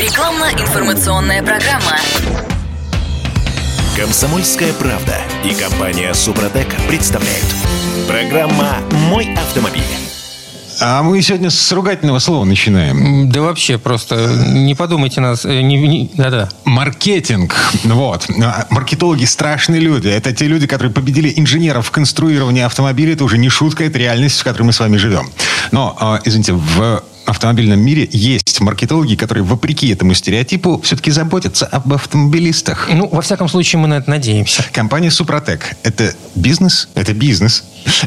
Рекламно-информационная программа. Комсомольская правда и компания Супротек представляют. Программа «Мой автомобиль». А мы сегодня с ругательного слова начинаем. Да вообще просто не подумайте нас. э, не- не- Да-да. Маркетинг. Вот. А, Маркетологи страшные люди. Это те люди, которые победили инженеров в конструировании автомобиля. Это уже не шутка, это реальность, в которой мы с вами живем. Но, а, извините, в автомобильном мире есть маркетологи, которые, вопреки этому стереотипу, все-таки заботятся об автомобилистах. Ну, во всяком случае, мы на это надеемся. Компания Супротек – это бизнес, это бизнес.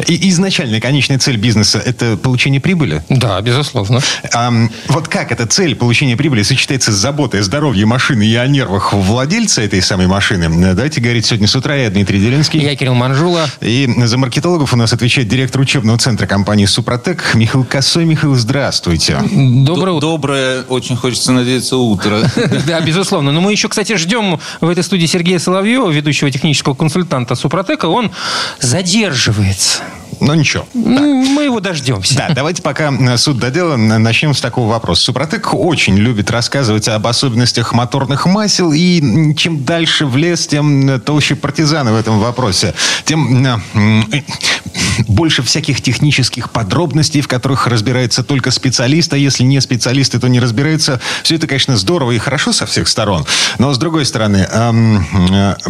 И изначальная конечная цель бизнеса – это получение прибыли. Да, безусловно. Ам, вот как эта цель получения прибыли сочетается с заботой о здоровье машины и о нервах владельца этой самой машины? Давайте говорить сегодня с утра. Я Дмитрий Делинский. Я Кирилл Манжула. И за маркетологов у нас отвечает директор учебного центра компании «Супротек» Михаил Косой. Михаил, здравствуйте. Доброе утро. Доброе, очень хочется надеяться, утро. Да, безусловно. Но мы еще, кстати, ждем в этой студии Сергея Соловьева, ведущего технического консультанта Супротека. Он задерживается. minutes. Ну, ничего. М, Мы его дождемся. Да, давайте пока э, суд до дела н- начнем с такого вопроса. Супротек очень любит рассказывать об особенностях моторных масел, и чем дальше в лес, тем э, толще партизаны в этом вопросе. Тем э, больше всяких технических подробностей, в которых разбирается только специалист, а если не специалисты, то не разбирается. Все это, конечно, здорово и хорошо со всех сторон. Но, с другой стороны,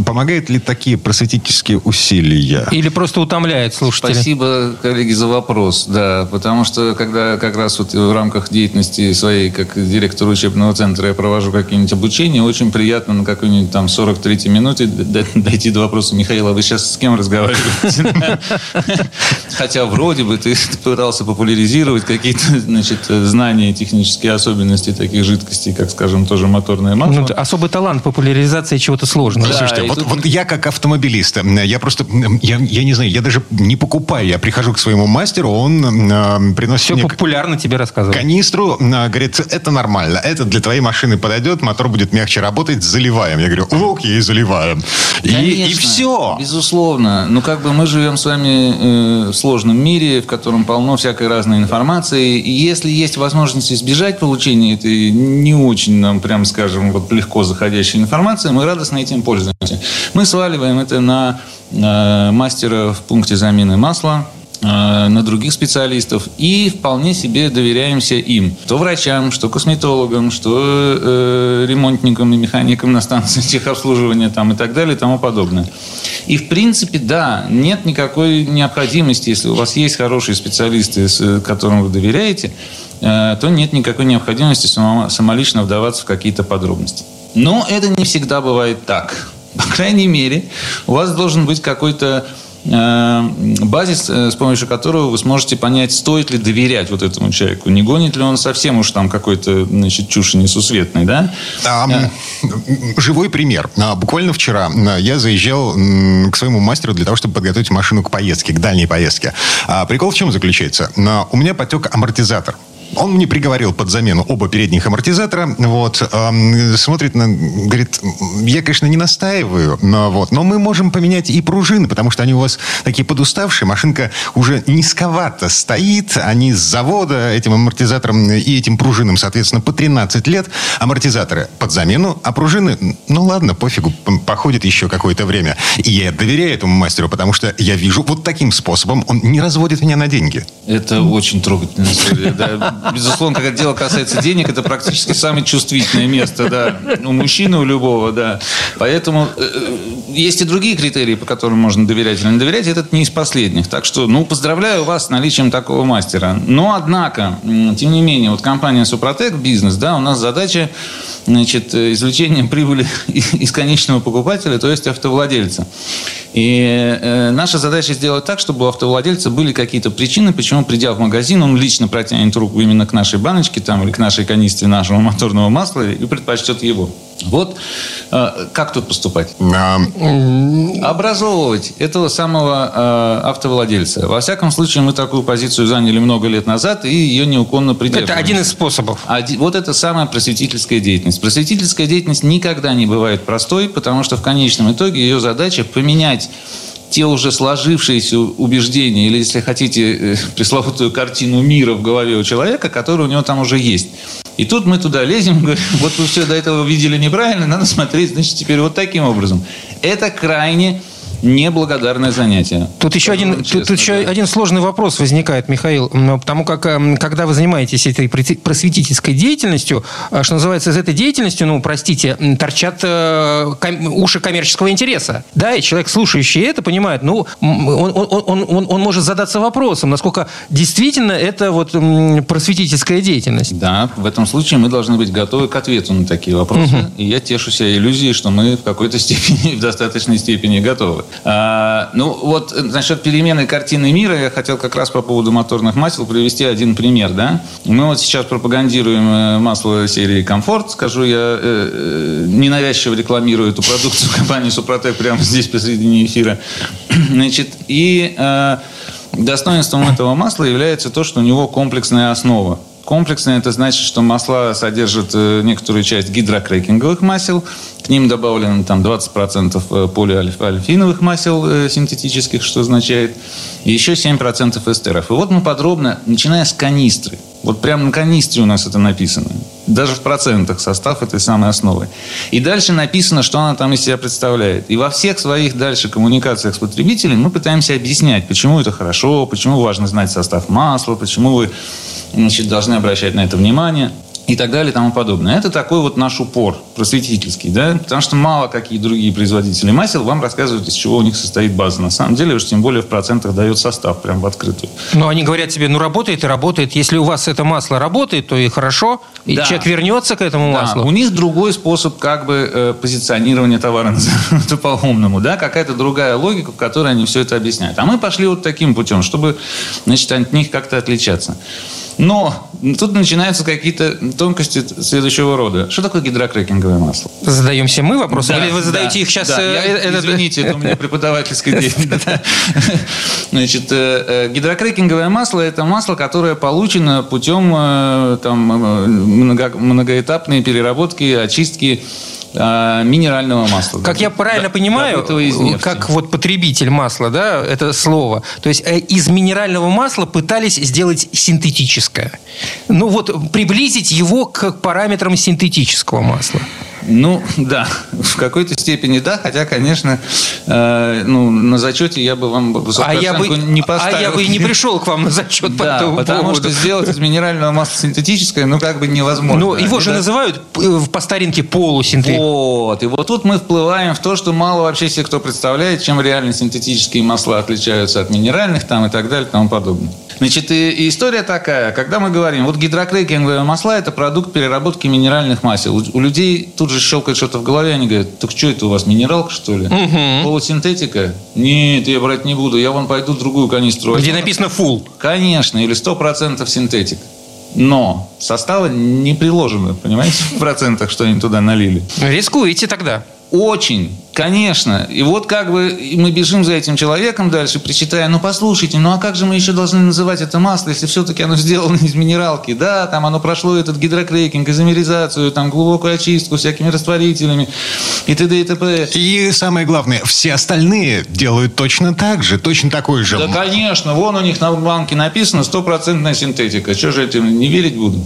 помогают ли такие просветительские усилия? Или просто утомляет слушателей. Спасибо, коллеги, за вопрос. Да, потому что когда как раз вот в рамках деятельности своей, как директор учебного центра, я провожу какие-нибудь обучения, очень приятно на какой-нибудь там 43-й минуте дойти до вопроса, Михаил, а вы сейчас с кем разговариваете? Хотя вроде бы ты пытался популяризировать какие-то, значит, знания технические особенности таких жидкостей, как, скажем, тоже моторное масло. Ну, особый талант популяризации чего-то сложного. Да, Слушайте, вот, тут- вот я как автомобилист, э, я просто, я, я не знаю, я даже не покупаю, я прихожу к своему мастеру, он э, приносит Все мне популярно тебе рассказывают. канистру, э, говорит, это нормально, это для твоей машины подойдет, мотор будет мягче работать, заливаем. Я говорю, окей, заливаем. И, и все. Безусловно. Ну, как бы мы живем с вами э, в сложном мире, в котором полно всякой разной информации. И если есть возможность избежать получения этой не очень нам, прям скажем, вот легко заходящей информации, мы радостно этим пользуемся. Мы сваливаем это на мастера в пункте замены масла, э, на других специалистов и вполне себе доверяемся им. Что врачам, что косметологам, что э, ремонтникам и механикам на станции техобслуживания там, и так далее и тому подобное. И в принципе, да, нет никакой необходимости, если у вас есть хорошие специалисты, с э, которым вы доверяете, э, то нет никакой необходимости само- самолично вдаваться в какие-то подробности. Но это не всегда бывает так. По крайней мере, у вас должен быть какой-то э, базис, э, с помощью которого вы сможете понять, стоит ли доверять вот этому человеку, не гонит ли он совсем уж там какой-то, значит, чуши несусветной, да? А, м, Живой пример. А, Буквально вчера а, я заезжал к своему мастеру для того, чтобы подготовить машину к поездке, к дальней поездке. А Прикол в чем заключается? А, У меня потек амортизатор. Он мне приговорил под замену оба передних амортизатора. Вот, ам, смотрит на... Говорит, я, конечно, не настаиваю, но, вот, но мы можем поменять и пружины, потому что они у вас такие подуставшие. Машинка уже низковато стоит. Они с завода этим амортизатором и этим пружинам, соответственно, по 13 лет. Амортизаторы под замену, а пружины, ну ладно, пофигу, походит еще какое-то время. И я доверяю этому мастеру, потому что я вижу вот таким способом, он не разводит меня на деньги. Это очень трогательная история. Да. Безусловно, когда дело касается денег, это практически самое чувствительное место да, у мужчины, у любого. Да. Поэтому э, есть и другие критерии, по которым можно доверять или не доверять. Этот не из последних. Так что, ну, поздравляю вас с наличием такого мастера. Но, однако, тем не менее, вот компания Супротек Бизнес, да, у нас задача значит, э, извлечение прибыли из конечного покупателя, то есть автовладельца. И э, наша задача сделать так, чтобы у автовладельца были какие-то причины, почему, придя в магазин, он лично протянет руку именно к нашей баночке там, или к нашей канистре нашего моторного масла и предпочтет его. Вот э, как тут поступать? А, Образовывать этого самого э, автовладельца. Во всяком случае, мы такую позицию заняли много лет назад и ее неуклонно придерживаемся. Это один из способов. Вот это самая просветительская деятельность. Просветительская деятельность никогда не бывает простой, потому что в конечном итоге ее задача поменять те уже сложившиеся убеждения, или, если хотите, э, пресловутую картину мира в голове у человека, которая у него там уже есть. И тут мы туда лезем, говорим, вот вы все до этого видели неправильно, надо смотреть, значит, теперь вот таким образом. Это крайне неблагодарное занятие. Тут еще, один, тут, честно, тут еще да. один сложный вопрос возникает, Михаил. Потому как, эм, когда вы занимаетесь этой просветительской деятельностью, а, что называется, из этой деятельностью, ну, простите, торчат э, ком- уши коммерческого интереса. Да, и человек, слушающий это, понимает, ну, он, он, он, он, он может задаться вопросом, насколько действительно это вот просветительская деятельность. Да, в этом случае мы должны быть готовы к ответу на такие вопросы. И я тешу себя иллюзией, что мы в какой-то степени, в достаточной степени готовы. А, ну, вот э, насчет перемены картины мира я хотел как раз по поводу моторных масел привести один пример. Да? Мы вот сейчас пропагандируем э, масло серии «Комфорт». Скажу, я э, ненавязчиво рекламирую эту продукцию компании «Супротек» прямо здесь посредине эфира. Значит, и... Достоинством этого масла является то, что у него комплексная основа. Комплексная – это значит, что масла содержат э, некоторую часть гидрокрекинговых масел, к ним добавлено там 20% э, полиальфиновых масел э, синтетических, что означает, и еще 7% эстеров. И вот мы подробно, начиная с канистры, вот прямо на канистре у нас это написано, даже в процентах состав этой самой основы. И дальше написано, что она там из себя представляет. И во всех своих дальше коммуникациях с потребителем мы пытаемся объяснять, почему это хорошо, почему важно знать состав масла, почему вы значит, должны обращать на это внимание и так далее и тому подобное. Это такой вот наш упор просветительский, да, потому что мало какие другие производители масел вам рассказывают, из чего у них состоит база. На самом деле, уж тем более в процентах дает состав прям в открытую. Но они говорят тебе, ну, работает и работает. Если у вас это масло работает, то и хорошо. И Да. человек вернется к этому Да, маслу. у них другой способ как бы э, позиционирования товара, это по-умному, да, какая-то другая логика, в которой они все это объясняют. А мы пошли вот таким путем, чтобы, значит, от них как-то отличаться. Но тут начинаются какие-то тонкости следующего рода. Что такое гидрокрекинговое масло? Задаемся мы вопросы, Да, или вы задаете да, их сейчас? да, э, я- э, это- извините, это у меня преподавательская деятельность. Значит, э, э, гидрокрекинговое масло – это масло, которое получено путем э, там, э, много- многоэтапной переработки, очистки э, минерального масла. Как я правильно понимаю, из нефти. как вот потребитель масла, да, это слово, то есть э, из минерального масла пытались сделать синтетическое. Ну вот приблизить его к параметрам синтетического масла. Ну, да, в какой-то степени да, хотя, конечно, э, ну, на зачете я бы вам А я, бы, не поставил. а я бы и не пришел к вам на зачет по Да, этому потому поводу. что сделать из минерального масла синтетическое, ну, как бы невозможно. Ну, его же Это- называют э, по старинке полусинтетикой. Вот. И вот тут мы вплываем в то, что мало вообще себе кто представляет, чем реально синтетические масла отличаются от минеральных там и так далее и тому подобное. Значит, и, и история такая. Когда мы говорим, вот гидрокрекинговые масла – это продукт переработки минеральных масел. У, у людей тут же щелкает что-то в голове, они говорят, так что это у вас, минералка, что ли? Полусинтетика? Нет, я брать не буду, я вон пойду другую канистру. Где возьму». написано full. Конечно, или 100% синтетик. Но состава не приложено, понимаете, в процентах, что они туда налили. Рискуете тогда. Очень, конечно. И вот как бы мы бежим за этим человеком дальше, причитая, ну послушайте, ну а как же мы еще должны называть это масло, если все-таки оно сделано из минералки? Да, там оно прошло этот гидрокрекинг, изомеризацию, там глубокую очистку всякими растворителями и т.д. и т.п. И самое главное, все остальные делают точно так же, точно такой же. Да, конечно, вон у них на банке написано стопроцентная синтетика. Что же этим не верить буду?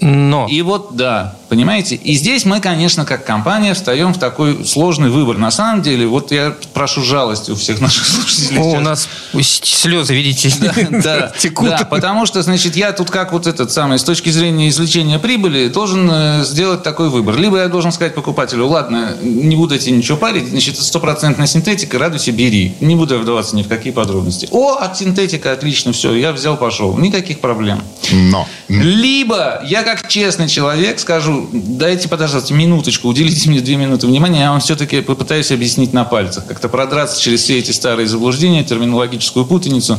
Но И вот, да, понимаете? И здесь мы, конечно, как компания встаем в такой сложный выбор. На самом деле, вот я прошу жалости у всех наших слушателей. О, у нас слезы, видите, Да, текут. да, потому что, значит, я тут как вот этот самый, с точки зрения извлечения прибыли, должен э, сделать такой выбор. Либо я должен сказать покупателю, ладно, не буду тебе ничего парить, значит, это стопроцентная синтетика, радуйся, бери. Не буду я вдаваться ни в какие подробности. О, от синтетика, отлично, все, я взял, пошел. Никаких проблем. Но. Либо я как честный человек скажу, дайте, подождите, минуточку, уделите мне две минуты внимания, я вам все-таки попытаюсь объяснить на пальцах, как-то продраться через все эти старые заблуждения, терминологическую путаницу,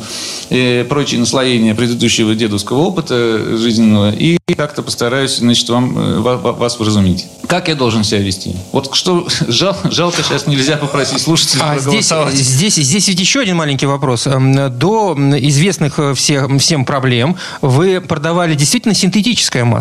и прочие наслоения предыдущего дедовского опыта жизненного, и как-то постараюсь, значит, вам, э, ва- ва- вас вразумить. Как я должен себя вести? Вот что жал- жалко, сейчас нельзя попросить слушателей А здесь, проголосовать. здесь, здесь ведь еще один маленький вопрос. Эм, До известных э, всех, всем проблем вы продавали действительно синтетическое масло.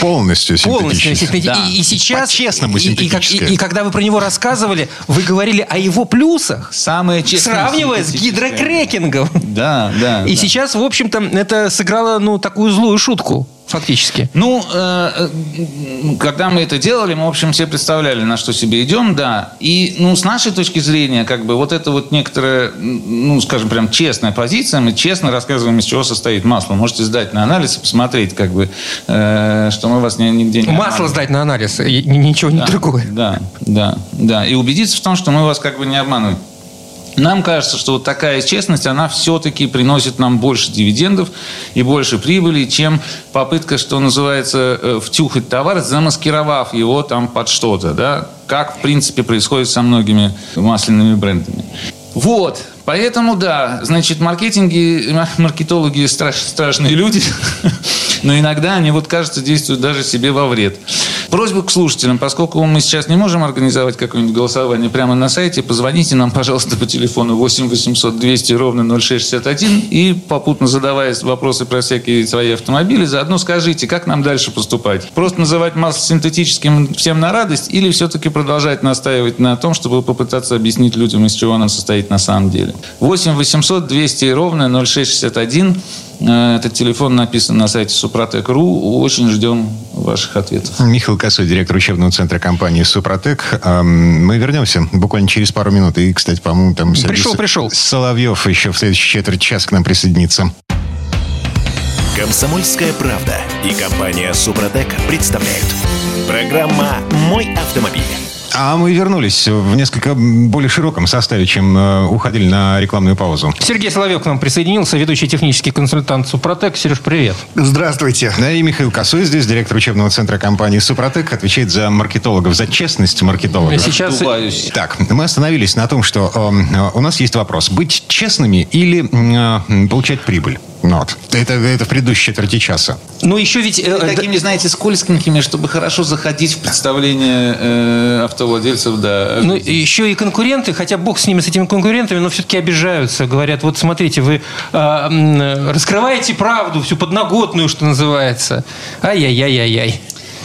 Полностью Полностью синтетическое. синтети- Да. И, и сейчас... По-честному и- и, и- синтетическое. и когда вы про него рассказывали, вы говорили о его плюсах, Самое честное сравнивая с синтетическое. гидрокрекингом. Да, да. И да. сейчас, в общем-то, это сыграло ну, такую злую шутку. Фактически. Ну, э, э, когда мы это делали, мы, в общем, все представляли, на что себе идем, да. И, ну, с нашей точки зрения, как бы, вот это вот некоторая, ну, скажем, прям честная позиция, мы честно рассказываем, из чего состоит масло. Можете сдать на анализ и посмотреть, как бы, э, что мы вас нигде не Масло обманываем. сдать на анализ, ничего не да, другое. Да, да, да. И убедиться в том, что мы вас как бы не обманываем. Нам кажется, что вот такая честность, она все-таки приносит нам больше дивидендов и больше прибыли, чем попытка, что называется, э, втюхать товар, замаскировав его там под что-то, да, как, в принципе, происходит со многими масляными брендами. Вот, поэтому, да, значит, маркетинги, маркетологи страш, страшные люди, но иногда они, вот кажется, действуют даже себе во вред. Просьба к слушателям, поскольку мы сейчас не можем организовать какое-нибудь голосование прямо на сайте, позвоните нам, пожалуйста, по телефону 8 800 200 ровно 0661 и попутно задавая вопросы про всякие свои автомобили, заодно скажите, как нам дальше поступать? Просто называть масло синтетическим всем на радость или все-таки продолжать настаивать на том, чтобы попытаться объяснить людям, из чего оно состоит на самом деле? 8 800 200 ровно 0661 этот телефон написан на сайте Супротек.ру. Очень ждем ваших ответов. Михаил Косой, директор учебного центра компании Супротек. Мы вернемся буквально через пару минут. И, кстати, по-моему, там... Пришел, пришел. Соловьев еще в следующей четверть час к нам присоединится. Комсомольская правда и компания Супротек представляют. Программа «Мой автомобиль». А мы вернулись в несколько более широком составе, чем э, уходили на рекламную паузу. Сергей Соловьев к нам присоединился, ведущий технический консультант Супротек. Сереж, привет. Здравствуйте. Да, и Михаил Косой здесь, директор учебного центра компании Супротек, отвечает за маркетологов, за честность маркетологов. Сейчас... Дубаюсь. Так, мы остановились на том, что э, у нас есть вопрос. Быть честными или э, получать прибыль? Ну вот. Это, это в предыдущей четверти часа. Ну, еще ведь... э, да- Такими, знаете, скользкими, чтобы хорошо заходить в представление э, автовладельцев, да. Ну, еще и конкуренты, хотя бог с ними, с этими конкурентами, но все-таки обижаются. Говорят, вот смотрите, вы м, раскрываете правду, всю подноготную, что называется. Ай-яй-яй-яй-яй.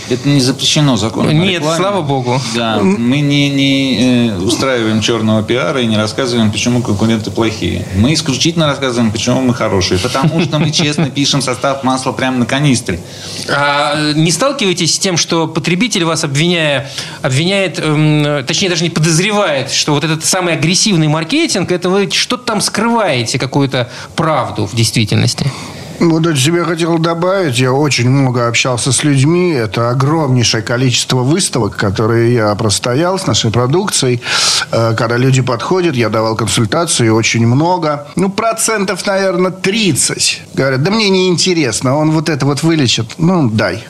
Это не запрещено законом. о Нет, слава богу. Да, мы не, не э, устраиваем черного пиара и не рассказываем, почему конкуренты плохие. Мы исключительно рассказываем, почему мы хорошие. Потому что мы честно пишем состав масла прямо на канистре. А не сталкиваетесь с тем, что потребитель вас обвиняя, обвиняет, эм, точнее даже не подозревает, что вот этот самый агрессивный маркетинг, это вы что-то там скрываете, какую-то правду в действительности? Вот это себе хотел добавить. Я очень много общался с людьми. Это огромнейшее количество выставок, которые я простоял с нашей продукцией. Э, Когда люди подходят, я давал консультации, очень много. Ну, процентов, наверное, 30. Говорят, да мне не интересно, он вот это вот вылечит. Ну, дай.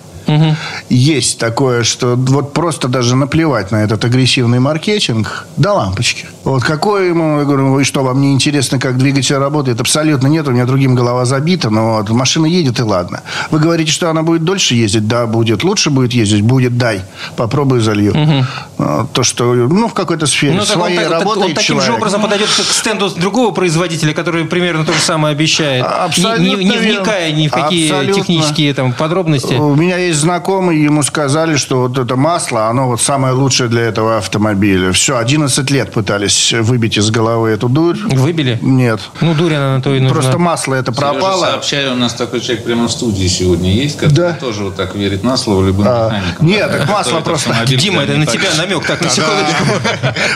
Есть такое, что вот просто даже наплевать на этот агрессивный маркетинг до лампочки. Вот какой ему, я говорю, вы что, вам не интересно, как двигатель работает? Абсолютно нет, у меня другим голова забита, но вот машина едет и ладно. Вы говорите, что она будет дольше ездить? Да, будет. Лучше будет ездить? Будет, дай. Попробуй залью. А, То, что, ну, в какой-то сфере Ну, он, своей так- работает он таким же образом подойдет к стенду другого производителя, который примерно то же самое обещает, А, не, абсолютно не- не верно. вникая ни в какие Абсолютно. технические там, подробности. У меня есть знакомый, ему сказали, что вот это масло, оно вот самое лучшее для этого автомобиля. Все, 11 лет пытались выбить из головы эту дурь. Выбили? Нет. Ну, дурь она на то и нужна. Просто масло это Сережа, пропало. сообщаю, у нас такой человек прямо в студии сегодня есть, который Да. тоже вот так верит на слово любым А, механикам. нет, так масло просто- Дима, это на так. тебя намек. Так, на секундочку.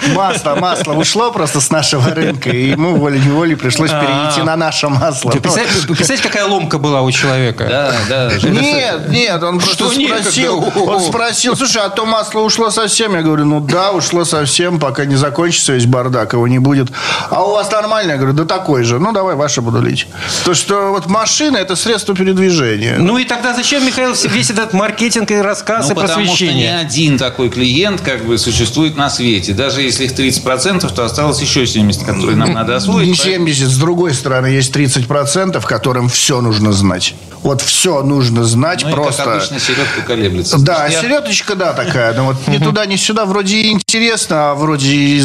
Масло, масло ушло просто с нашего рынка, и ему волей-неволей пришлось перейти на наше масло. Представляете, какая ломка была у человека? Да, да. Нет, нет, он просто Что нет, спросил, когда- он спросил, слушай, а то масло ушло совсем? Я говорю, ну да, ушло совсем, пока не закончится весь бардак, его не будет. А у вас нормально? Я говорю, да такой же. Ну, давай ваше буду лить. То, что вот машина – это средство передвижения. Ну и тогда зачем, Михаил, весь этот маркетинг и рассказ Ну, и потому что ни просвещение? один такой клиент как бы существует на свете. Даже если их 30%, то осталось еще 70, которые нам надо освоить. Не Поэтому- 70, с другой стороны, есть 30%, которым все нужно знать. Вот все нужно знать Ну, и, просто. как обычно, середка колеблется. Да, Я- селедочка, да, такая. Ну вот ни туда, ни сюда. Вроде интересно, а вроде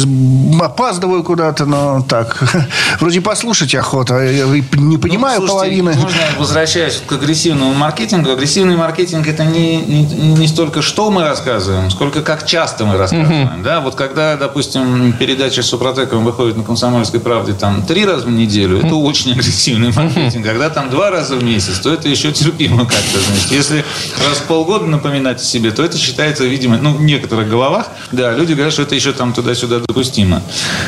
опаздываю куда-то, но так. Вроде послушать охота. Я не понимаю Ну, слушайте, половины. Можно возвращаясь к агрессивному маркетингу. Агрессивный маркетинг это не, не, не столько что мы рассказываем, сколько как часто мы рассказываем. Да, вот когда, допустим, передача с Супротеком выходит на Комсомольской правде там три раза в неделю, это очень агрессивный маркетинг. Когда там два раза в месяц, то это еще терпимо как-то. Значит, если раз в полгода напоминать о себе, то это считается, видимо, ну, в некоторых головах, да, люди говорят, что это еще там туда-сюда допустимо.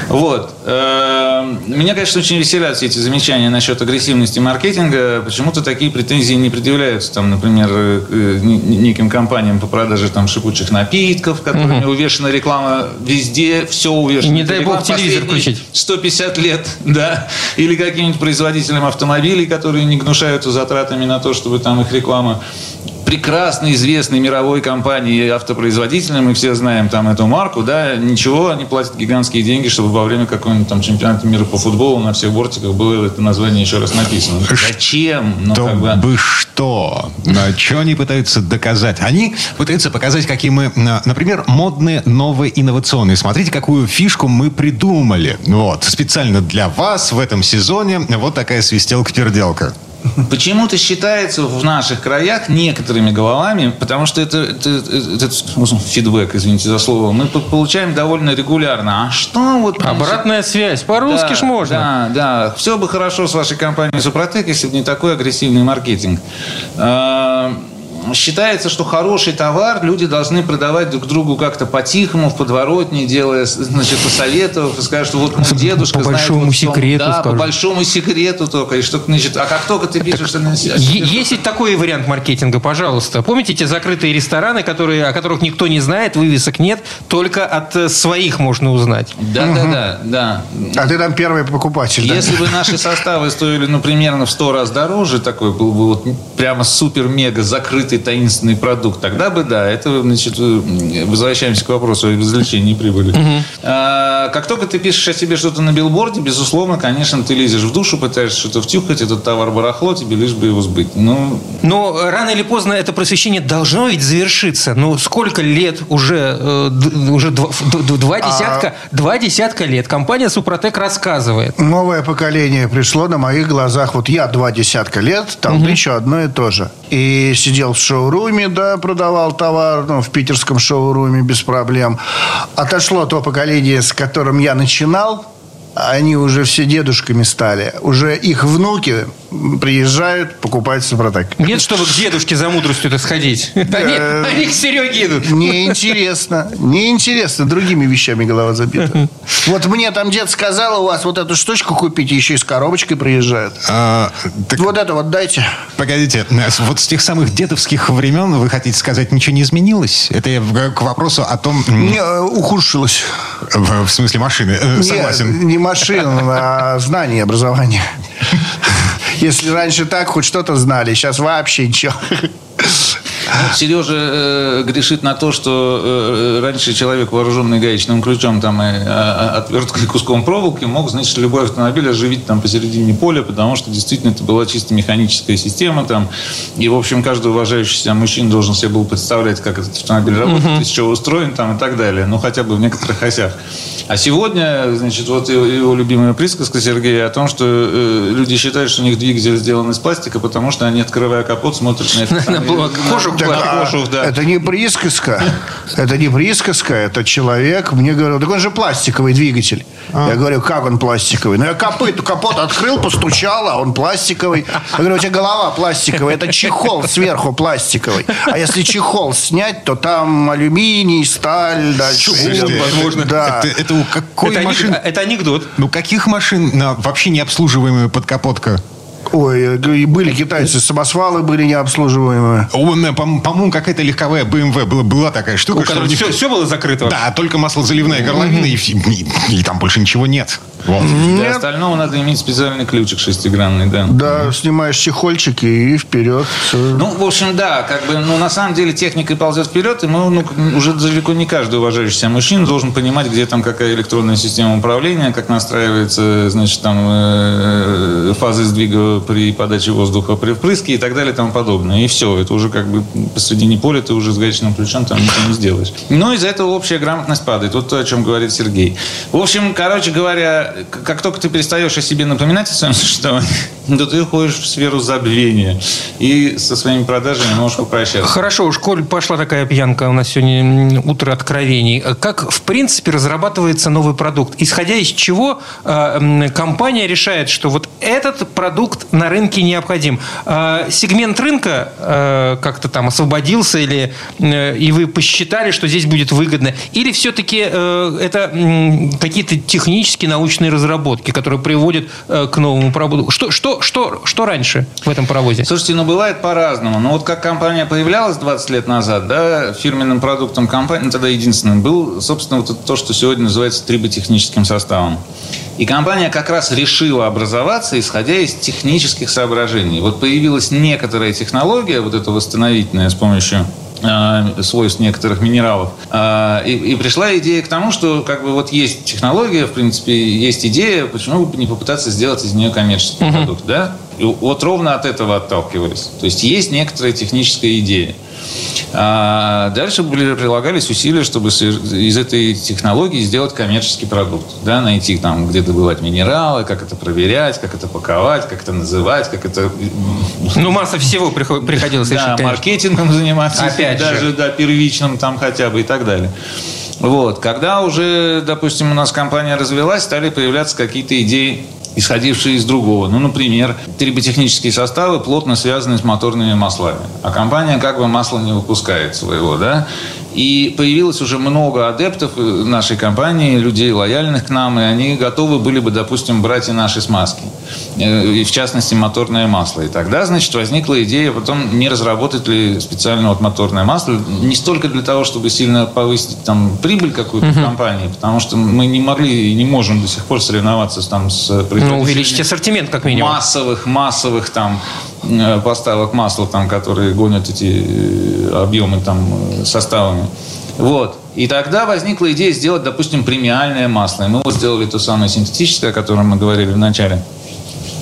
Вот. Эм, Меня, конечно, очень веселят все эти замечания насчет агрессивности маркетинга. Почему-то такие претензии не предъявляются, там, например, э, неким компаниям по продаже там, шипучих напитков, которыми увешана реклама везде, все увешано. Не дай Реклама бог телевизор включить. 150 лет, да, или каким-нибудь производителям автомобилей, которые не гнушаются затратами на то, чтобы там их реклама прекрасно известной мировой компании автопроизводителям, мы все знаем там эту марку, да, ничего, они платят гигантские деньги, чтобы во время какого-нибудь там чемпионата мира по футболу на всех бортиках было это название еще раз написано. Зачем? Ну, как бы... что? Что они пытаются доказать? Они пытаются показать, какие мы, на- например, модные, новые, инновационные. Смотрите, какую фишку мы придумали. Вот. Специально для вас в этом сезоне вот такая свистелка-перделка. Почему-то считается в наших краях некоторыми головами, потому что это, это, это- этот фидбэк, извините за слово, мы по- получаем довольно регулярно. А что вот... Обратная связь. По-русски да, ж можно. Да, да. Все бы хорошо с вашей компанией Супротек, если бы не такой агрессивный маркетинг. Считается, что хороший товар люди должны продавать друг другу как-то по-тихому, в подворотне, делая, значит, посоветовав, и скажут, что вот мой дедушка По знает большому вот секрету Да, по скажут. большому секрету только. И что, значит, а как только ты пишешь, что... на- Е- Есть такой вариант маркетинга, пожалуйста. Помните те закрытые рестораны, которые, о которых никто не знает, вывесок нет, только от э, своих можно узнать. Да, да, да, да. А ты там первый покупатель. да? Если бы наши составы стоили, ну, примерно в 100 раз дороже, такой был бы вот прямо супер-мега закрытый таинственный продукт, тогда бы, да, это, значит, э, возвращаемся к вопросу о извлечении прибыли. А, как только ты пишешь о себе что-то на билборде, безусловно, конечно, ты лезешь в душу, пытаешься что-то втюхать, этот товар барахло, тебе лишь бы его сбыть. Ну, Но рано или поздно это просвещение должно ведь завершиться. Ну, сколько лет уже, э, уже два, два десятка, два десятка лет компания Супротек рассказывает. Новое поколение пришло на моих глазах. Вот я два десятка лет толдычу одно и то же. И сидел в шоуруме, да, продавал товар, ну, в питерском шоуруме без проблем. Отошло то поколение, с которым я начинал. Они уже все дедушками стали. Уже их внуки приезжают покупать Супротек. Нет, чтобы к дедушке за мудростью-то сходить. Они, они к Сереге идут. Неинтересно. Неинтересно. Другими вещами голова забита. Вот мне там дед сказал, у вас вот эту штучку купить, еще и с коробочкой приезжают. А, так, Вот это вот дайте. погодите, вот с тех самых дедовских времен, вы хотите сказать, ничего не изменилось? Это я к вопросу о том... Не, э, ухудшилось. В, смысле машины. Э, Не, Согласен. Не машин, а знаний, образования. Если раньше так хоть что-то знали, сейчас вообще ничего. Сережа э, грешит на то, что э, раньше человек, вооруженный гаечным ключом там, и а, отверткой и куском проволоки, мог, значит, любой автомобиль оживить там посередине поля, потому что действительно это была чисто механическая система. Там, и, в общем, каждый уважающий себя мужчина должен себе был представлять, как этот автомобиль работает, из чего устроен там, и так далее. Ну, хотя бы в некоторых осях. А сегодня, значит, вот его, его любимая присказка Сергея о том, что э, люди считают, что у них двигатель сделан из пластика, потому что они, открывая капот, смотрят на это. На блок- кожух Так, а, кожух, да. Это не присказка. Это не присказка, это человек. Мне говорил, так он же пластиковый двигатель. Я говорю, как он пластиковый? Ну, я копыт, капот открыл, постучал, а он пластиковый. Я говорю, у тебя голова пластиковая, это чехол сверху пластиковый. А если чехол снять, то там алюминий, сталь, дальше. Слушайте, возможно. Да. Это, это у какой Это, это анекдот. Ну, каких машин а, вообще не обслуживаемая подкапотка? Ой, и были китайцы, самосвалы были необслуживаемые. По- По-моему, какая-то легковая BMW была, была такая штука, У них- все, все было закрыто. Да, только маслозаливная горловина, и, и- и там больше ничего нет. Вот. Для Нет. остального надо иметь специальный ключик шестигранный, да. Да, снимаешь чехольчики и вперед. Всё. Ну, в общем, да, как бы, ну, на самом деле техника ползет вперед, и мы, ну, уже далеко не каждый уважающий себя мужчина должен понимать, где там какая электронная система управления, как настраивается, значит, там э, фазы сдвига при подаче воздуха при впрыске и так далее и тому подобное. И все, это уже как бы посредине поля ты уже с гаечным ключом там ничего не сделаешь. Но из-за этого общая грамотность падает. Вот то, о чем говорит Сергей. В общем, короче говоря, как только ты перестаешь о себе напоминать о своем существовании, то ты уходишь в сферу забвения. И со своими продажами можешь попрощаться. Хорошо, уж коль пошла такая пьянка, у нас сегодня утро откровений. Как, в принципе, разрабатывается новый продукт? Исходя из чего э, компания решает, что вот этот продукт на рынке необходим? Э, сегмент рынка э, как-то там освободился, или, э, и вы посчитали, что здесь будет выгодно? Или все-таки э, это какие-то технические научные разработки, которые приводят э, к новому продукту? Что, что, что, что раньше в этом паровозе? Слушайте, ну бывает по-разному. Ну вот как компания появлялась 20 лет назад, да, фирменным продуктом компании, ну, тогда единственным, был, собственно, вот то, что сегодня называется триботехническим составом. И компания как раз решила образоваться, исходя из технических соображений. Вот появилась некоторая технология, вот эта восстановительная с помощью свойств некоторых минералов. А, И, и пришла идея к тому, что как бы вот есть технология, в принципе, есть идея, почему бы не попытаться сделать из нее коммерческий продукт, да? И вот ровно от этого отталкивались. То есть есть некоторая техническая идея. А дальше были, прилагались усилия, чтобы из этой технологии сделать коммерческий продукт. Да, найти там, где добывать минералы, как это проверять, как это паковать, как это называть, как это Ну, масса всего прихо- приходилось да, решить, конечно. маркетингом заниматься, Опять же. даже да, первичным там хотя бы и так далее. Вот. Когда уже, допустим, у нас компания развелась, стали появляться какие-то идеи, исходившие из другого. Ну, например, триботехнические составы плотно связаны с моторными маслами. А компания как бы масло не выпускает своего, да? И появилось уже много адептов э, нашей компании, людей лояльных к нам, и они готовы были бы, допустим, брать и наши смазки. Э, И в частности, моторное масло. И тогда, значит, возникла идея потом, не разработать ли специально вот моторное масло. Не столько для того, чтобы сильно повысить там прибыль какую-то в компании, потому что мы не могли и не можем до сих пор соревноваться там, с Ну, производителями увеличить ассортимент, как минимум. массовых, массовых там поставок масла, там, которые гонят эти э, объемы там э, составами. Вот. И тогда возникла идея сделать, допустим, премиальное масло. И мы вот сделали то самое синтетическое, о котором мы говорили в начале.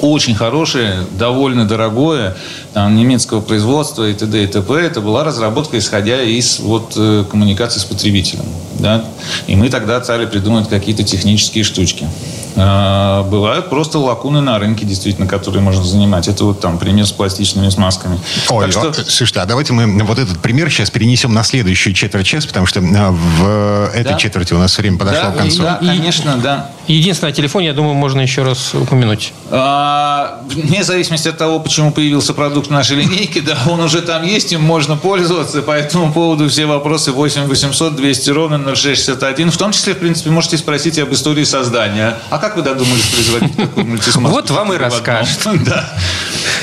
Очень хорошее, довольно дорогое, там, немецкого производства и т.д. и т.п. Это была разработка, исходя из вот, э, коммуникации с потребителем. Да? И мы тогда стали придумывать какие-то технические штучки. А, Бывают просто лакуны на рынке, действительно, которые можно занимать. Это вот там пример с пластичными смазками. Ой, Так что- а, слушайте, а давайте мы вот этот пример сейчас перенесем на следующую четверть часа, потому что а, в этой Да. четверти у нас время подошло да, к концу. да, конечно, да. Единственное, о телефоне, я думаю, можно еще раз упомянуть. А, Вне зависимости от того, почему появился продукт в нашей линейке, да, он уже там есть, им можно пользоваться. По этому поводу все вопросы 8 800 200 ровно 0661. В том числе, в принципе, можете спросить об истории создания. А как вы додумались производить такую мультисмазку? Вот вам и расскажет. Да.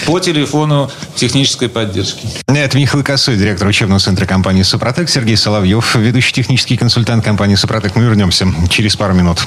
По телефону технической поддержки. Это Михаил Косой, директор учебного центра компании «Супротек», Сергей Соловьев, ведущий технический консультант компании «Супротек». Мы вернемся через пару минут.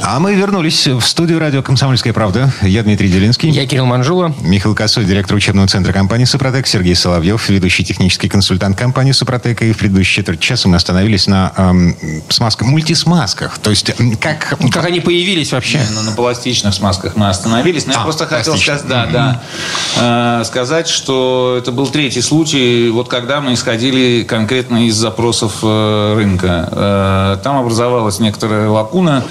А мы вернулись в студию радио «Комсомольская правда». Я Дмитрий Делинский. Я Кирилл Манжула. Михаил Косой, директор учебного центра компании «Супротек», Сергей Соловьев, ведущий технический консультант компании «Супротек». И в предыдущей четверть часа мы остановились на эм, смазках, мультисмазках. То есть, как... Как они появились вообще? Ну, на пластичных смазках мы остановились. Но я А, просто хотел сказать, да, да, э, сказать, что это был третий случай, вот когда мы исходили конкретно из запросов э, рынка. Э, Там образовалась некоторая лакуна,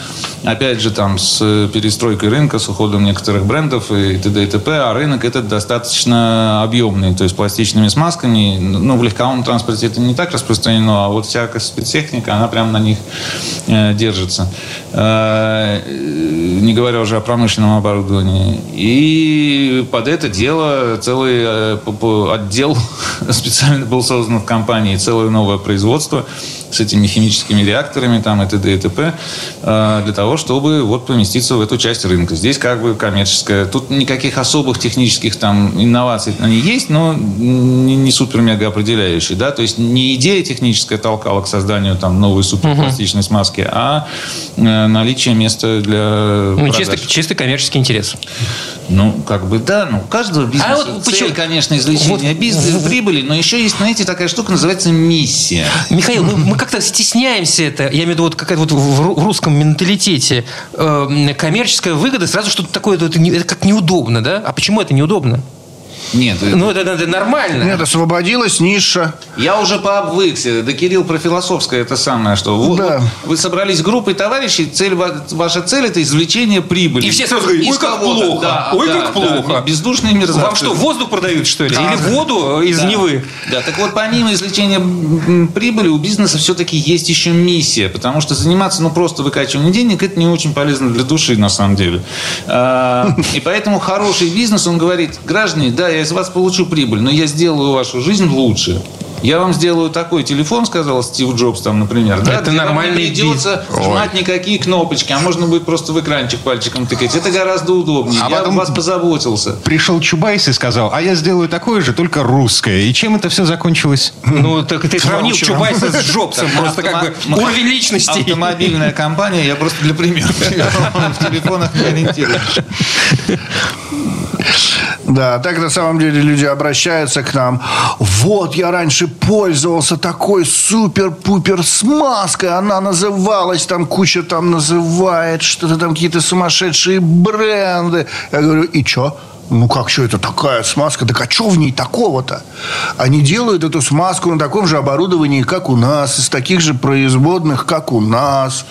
опять же, там с перестройкой рынка, с уходом некоторых брендов и т.д. и т.п., а рынок этот достаточно объемный, то есть пластичными смазками. Ну, в легковом транспорте это не так распространено, а вот всякая спецтехника, она прямо на них э, держится. Э, не говоря уже о промышленном оборудовании. И под это дело целый э, отдел специально был создан в компании, целое новое производство с этими химическими реакторами там, и т.д. и т.п. э, для того, того, чтобы вот поместиться в эту часть рынка. Здесь как бы коммерческая. Тут никаких особых технических там инноваций они есть, но не, не супер-мега определяющие. Да? То есть не идея техническая толкала к созданию там новой суперпластичной смазки, а э, наличие места для Ну, продаж. чисто, чисто коммерческий интерес. Ну, как бы да, ну, у каждого бизнеса А вот цель, почему- конечно, извлечение бизнеса, прибыли, но еще есть, знаете, такая штука, называется миссия. Михаил, мы, мы как-то стесняемся это. Я имею в виду вот какая-то вот в русском менталитете э, коммерческая выгода сразу что-то такое, это как неудобно, да? А почему это неудобно? Нет, Ну, это, это нормально. Нет, освободилась ниша. я уже пообвыкся. Да, Кирилл, про философское это самое, что вот- Да. вы собрались группой товарищей, цель, ва- ваша цель это извлечение прибыли. И все сразу говорят, ой, как плохо, Да, ой, да, как да, плохо. бездушные мерзавцы. Вам что, воздух продают, что ли? Да. Или воду из Да. Невы? Да, так вот, помимо извлечения прибыли, у бизнеса все-таки есть еще миссия, потому что заниматься, ну, просто выкачиванием денег, это не очень полезно для души, на самом деле. А, И поэтому хороший бизнес, он говорит, граждане, да, я из вас получу прибыль, но я сделаю вашу жизнь лучше. Я вам сделаю такой телефон, сказал Стив Джобс, там, например. Да, Это нормальный не придется жмать никакие кнопочки, а можно будет просто в экранчик пальчиком тыкать. Это гораздо удобнее. А я потом- вас позаботился. Пришел Чубайс и сказал, а я сделаю такое же, только русское. И чем это все закончилось? Ну, так ты сравнил. Чубайса с Джобсом. Просто как бы уровень личности. Автомобильная компания, я просто для примера привел. В телефонах не ориентируюсь. Да, так на самом деле люди обращаются к нам. Вот, я раньше пользовался такой супер-пупер смазкой. Она называлась, там куча там называет, что-то там какие-то сумасшедшие бренды. Я говорю, и чё? Ну как, что это такая смазка? Так а что в ней такого-то? Они делают эту смазку на таком же оборудовании, как у нас, из таких же производных, как у нас,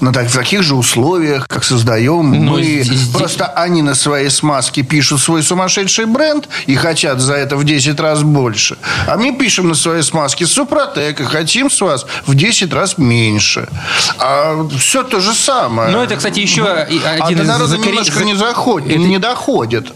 на так- в таких же условиях, как создаем Но мы. здесь- Просто они на своей смазке пишут свой сумасшедший бренд и хотят за это в 10 раз больше. А мы пишем на своей смазке Супротек и хотим с вас в 10 раз меньше. А все то же самое. Ну, это, кстати, еще А один до из народа закорен- немножко не, заходит, Это- не доходит,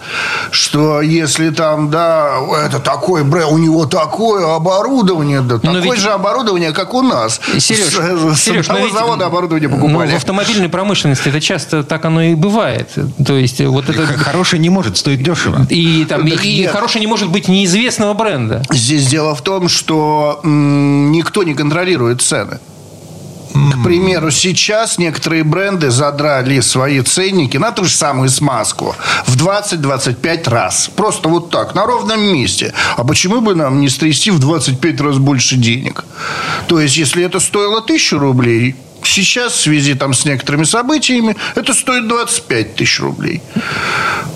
что если там, да, это такой бренд, у него такое оборудование, да, Но такое ведь- же оборудование, как у нас. Сереж, с, с Сереж, но одного ведь, завода оборудование ну, покупали. в автомобильной промышленности это часто так оно и бывает. То есть вот это... Хорошее не может стоить дешево. И, там, Так и нет. хороший не может быть неизвестного бренда. Здесь дело в том, что м, никто не контролирует цены. К примеру, сейчас некоторые бренды задрали свои ценники на ту же самую смазку в 20-25 раз. Просто вот так, на ровном месте. А почему бы нам не стрясти в 25 раз больше денег? То есть, если это стоило 1000 рублей, сейчас в связи там с некоторыми событиями это стоит 25 тысяч рублей.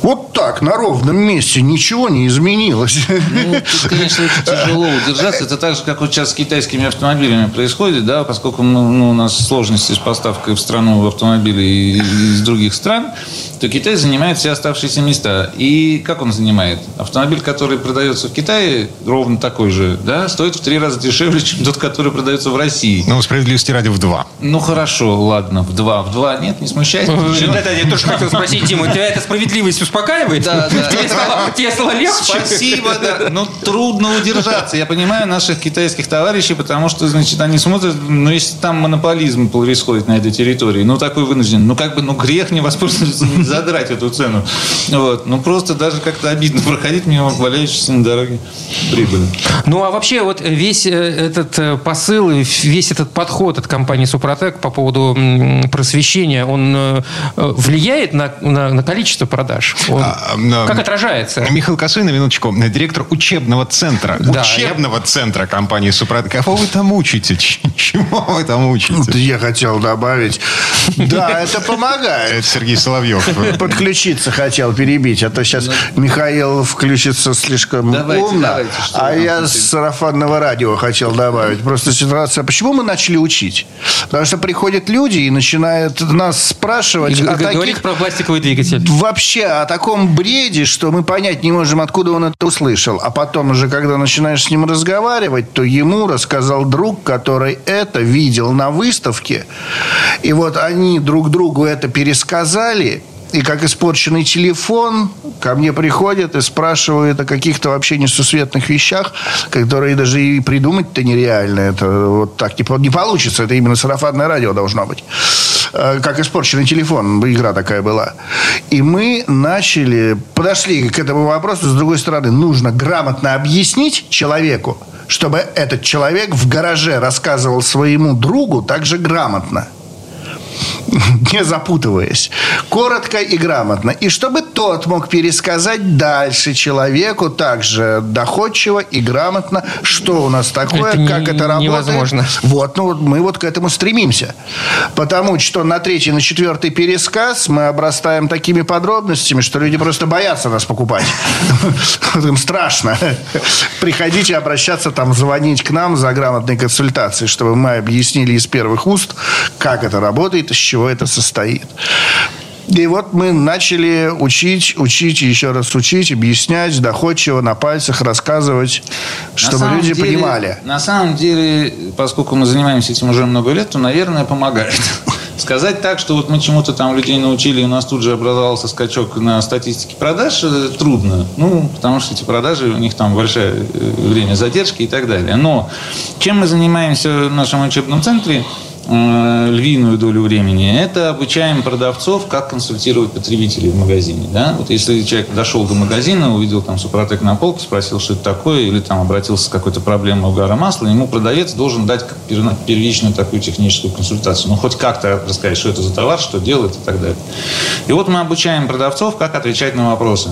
Вот так, на ровном месте, ничего не изменилось. Ну, тут, конечно, очень тяжело удержаться. Это так же, как вот сейчас с китайскими автомобилями происходит, да, поскольку ну, ну, у нас сложности с поставкой в страну автомобилей из других стран, то Китай занимает все оставшиеся места. И как он занимает? Автомобиль, который продается в Китае, ровно такой же, да, стоит в три раза дешевле, чем тот, который продается в России. Ну, справедливости ради в два. Ну, хорошо, ладно, в два. В два нет, не смущайся. ничего. Да-да, я тоже хотел спросить, Дима, тебя эта справедливость успокаивает? Да, да. Тебе стало, тебе стало легче? Спасибо, да. Но трудно удержаться. Я понимаю наших китайских товарищей, потому что, значит, они смотрят, ну, если там монополизм происходит на этой территории, ну, такой вынужден, ну, как бы, ну, грех не воспользоваться, не задрать эту цену. Вот. Ну, просто даже как-то обидно проходить мимо валяющейся на дороге прибыли. Ну, а вообще вот весь э, этот э, посыл, и весь этот подход от компании Супротек по поводу просвещения, он э, э, влияет на, на, на количество продаж? Он А, а, как отражается? Михаил Косой, на минуточку, директор учебного центра. Да, учебного центра компании Супротек. Кого вы там учите? Чему вы там учите? я хотел добавить. Да, это помогает. Это Сергей Соловьев. Подключиться хотел, перебить. А то сейчас Михаил включится слишком Давайте, умно. давайте, а я с сарафанного радио хотел добавить. Просто ситуация... Почему мы начали учить? Потому что приходят люди и начинают нас спрашивать И о таких про пластиковый двигатель. вообще о таком бреде, что мы понять не можем, откуда он это услышал. А потом уже, когда начинаешь с ним разговаривать, то ему рассказал друг, который это видел на выставке. И вот они друг другу это пересказали. И как испорченный телефон ко мне приходят и спрашивают о каких-то вообще несусветных вещах, которые даже и придумать-то нереально. Это вот так не, не получится. Это именно сарафанное радио должно быть. э, как испорченный телефон, игра такая была. И мы начали, подошли к этому вопросу с другой стороны. Нужно грамотно объяснить человеку, чтобы этот человек в гараже рассказывал своему другу также грамотно не запутываясь. Коротко и грамотно. И чтобы тот мог пересказать дальше человеку также доходчиво и грамотно, что у нас такое, это как не, это работает. Невозможно. Вот, ну, мы вот к этому стремимся. Потому что на третий, на четвертый пересказ мы обрастаем такими подробностями, что люди просто боятся нас покупать. Им страшно. Приходите обращаться, там, звонить к нам за грамотной консультацией, чтобы мы объяснили из первых уст, как это работает, из чего это состоит. И вот мы начали учить, учить и еще раз учить, объяснять, доходчиво, на пальцах рассказывать, чтобы люди деле- понимали. На самом деле, поскольку мы занимаемся этим уже много лет, то, наверное, помогает. Сказать так, что вот мы чему-то там людей научили, и у нас тут же образовался скачок на статистике продаж, э, трудно. Ну, потому что эти продажи, у них там большое э, время задержки и так далее. Но чем мы занимаемся в нашем учебном центре, львиную долю времени, это обучаем продавцов, как консультировать потребителей в магазине. Да? Вот если человек дошел до магазина, увидел там супротек на полке, спросил, что это такое, или там обратился с какой-то проблемой угара масла, ему продавец должен дать первичную такую техническую консультацию. Ну, хоть как-то рассказать, что это за товар, что делает и так далее. И вот мы обучаем продавцов, как отвечать на вопросы.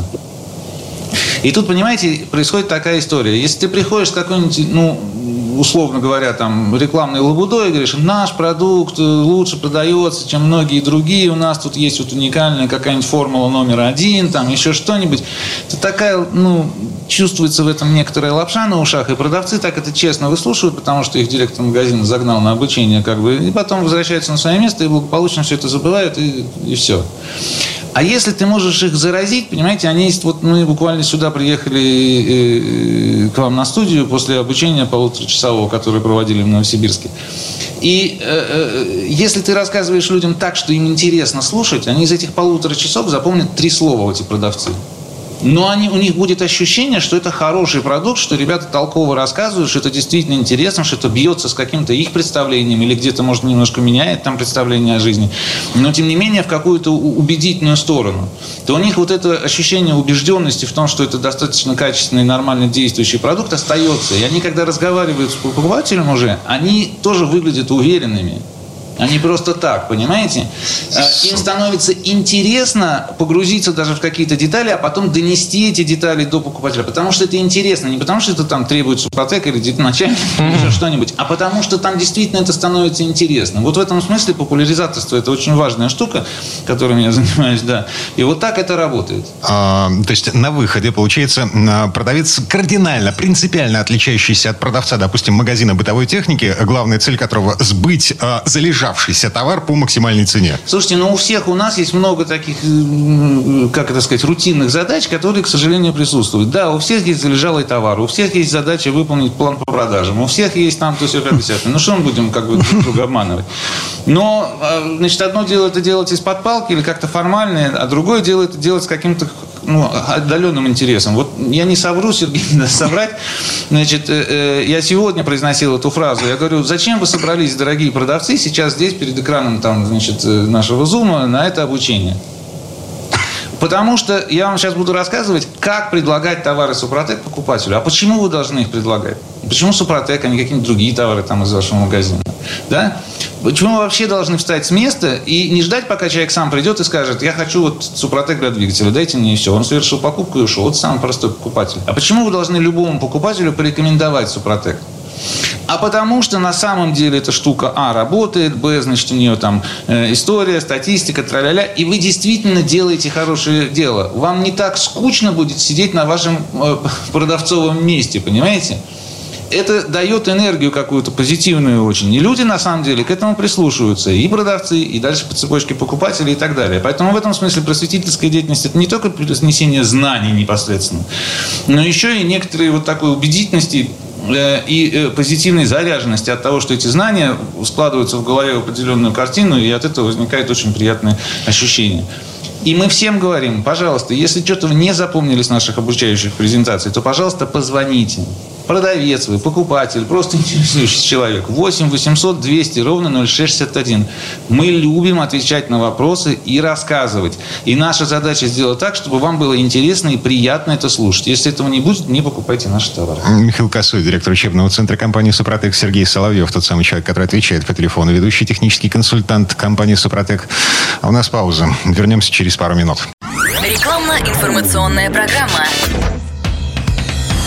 И тут, понимаете, происходит такая история. Если ты приходишь с какой-нибудь, ну, условно говоря, там, рекламной лабудой говоришь, наш продукт э, лучше продается, чем многие другие, у нас тут есть вот уникальная какая-нибудь формула номер один, там, еще что-нибудь, то такая, ну, чувствуется в этом некоторая лапша на ушах, и продавцы так это честно выслушивают, потому что их директор магазина загнал на обучение, как бы, и потом возвращаются на свое место и благополучно все это забывают, и, и все. А если ты можешь их заразить, понимаете, они есть, вот мы буквально сюда приехали э, к вам на студию после обучения полуторачасового, которое проводили в Новосибирске. И э, э, если ты рассказываешь людям так, что им интересно слушать, они из этих полутора часов запомнят три слова, эти продавцы. Но они, у них будет ощущение, что это хороший продукт, что ребята толково рассказывают, что это действительно интересно, что это бьется с каким-то их представлением или где-то, может, немножко меняет там представление о жизни. Но, тем не менее, в какую-то убедительную сторону. То у них вот это ощущение убежденности в том, что это достаточно качественный, нормально действующий продукт остается. И они, когда разговаривают с покупателем уже, они тоже выглядят уверенными. Они просто так, понимаете? Э, Им становится интересно погрузиться даже в какие-то детали, а потом донести эти детали до покупателя. Потому что это интересно. Не потому что это там требует супротек или начальник, или еще что-нибудь, а потому что там действительно это становится интересным. Вот в этом смысле популяризаторство – это очень важная штука, которой я занимаюсь, да. И вот так это работает. А, то есть на выходе, получается, а, продавец кардинально, принципиально отличающийся от продавца, допустим, магазина бытовой техники, главная цель которого сбыть а, залежавшийся товар по максимальной цене. Слушайте, ну у всех у нас есть много таких, как это сказать, рутинных задач, которые, к сожалению, присутствуют. Да, у всех есть залежалый товар, у всех есть задача выполнить план по продажам, у всех есть там то все как. Ну что мы будем как бы друг друга обманывать? Но, а, значит, одно дело это делать из-под палки или как-то формально, а другое дело это делать с каким-то ну, отдаленным интересом. Вот я не совру, Сергей, даст соврать. Значит, э, э, я сегодня произносил эту фразу. Я говорю, зачем вы собрались, дорогие продавцы, сейчас здесь перед экраном там, значит, э, нашего зума на это обучение? Потому что я вам сейчас буду рассказывать, как предлагать товары Супротек покупателю. А почему вы должны их предлагать? Почему Супротек, а не какие-нибудь другие товары там из вашего магазина? Да? Почему вы вообще должны встать с места и не ждать, пока человек сам придет и скажет, я хочу вот Супротек для двигателя, дайте мне и все. Он совершил покупку и ушел. Вот самый простой покупатель. А почему вы должны любому покупателю порекомендовать Супротек? А потому что на самом деле эта штука А работает, Б, значит, у нее там э, история, статистика, траля и вы действительно делаете хорошее дело. Вам не так скучно будет сидеть на вашем э, продавцовом месте, понимаете? Это дает энергию какую-то позитивную очень. И люди, на самом деле, к этому прислушиваются. И продавцы, и дальше по цепочке покупателей и так далее. Поэтому в этом смысле просветительская деятельность – это не только разнесение знаний непосредственно, но еще и некоторые вот такой убедительности э, и э, позитивной заряженности от того, что эти знания складываются в голове в определенную картину, и от этого возникает очень приятное ощущение. И мы всем говорим, пожалуйста, если что-то не запомнили с наших обучающих презентаций, то, пожалуйста, позвоните. Продавец вы, покупатель, просто интересующийся человек. 8 800 200 ровно 0661. Мы любим отвечать на вопросы и рассказывать. И наша задача сделать так, чтобы вам было интересно и приятно это слушать. Если этого не будет, не покупайте наши товары. Михаил Косой, директор учебного центра компании «Супротек», Сергей Соловьев, тот самый человек, который отвечает по телефону, ведущий технический консультант компании «Супротек». А у нас пауза. Вернемся через пару минут. Рекламно-информационная программа.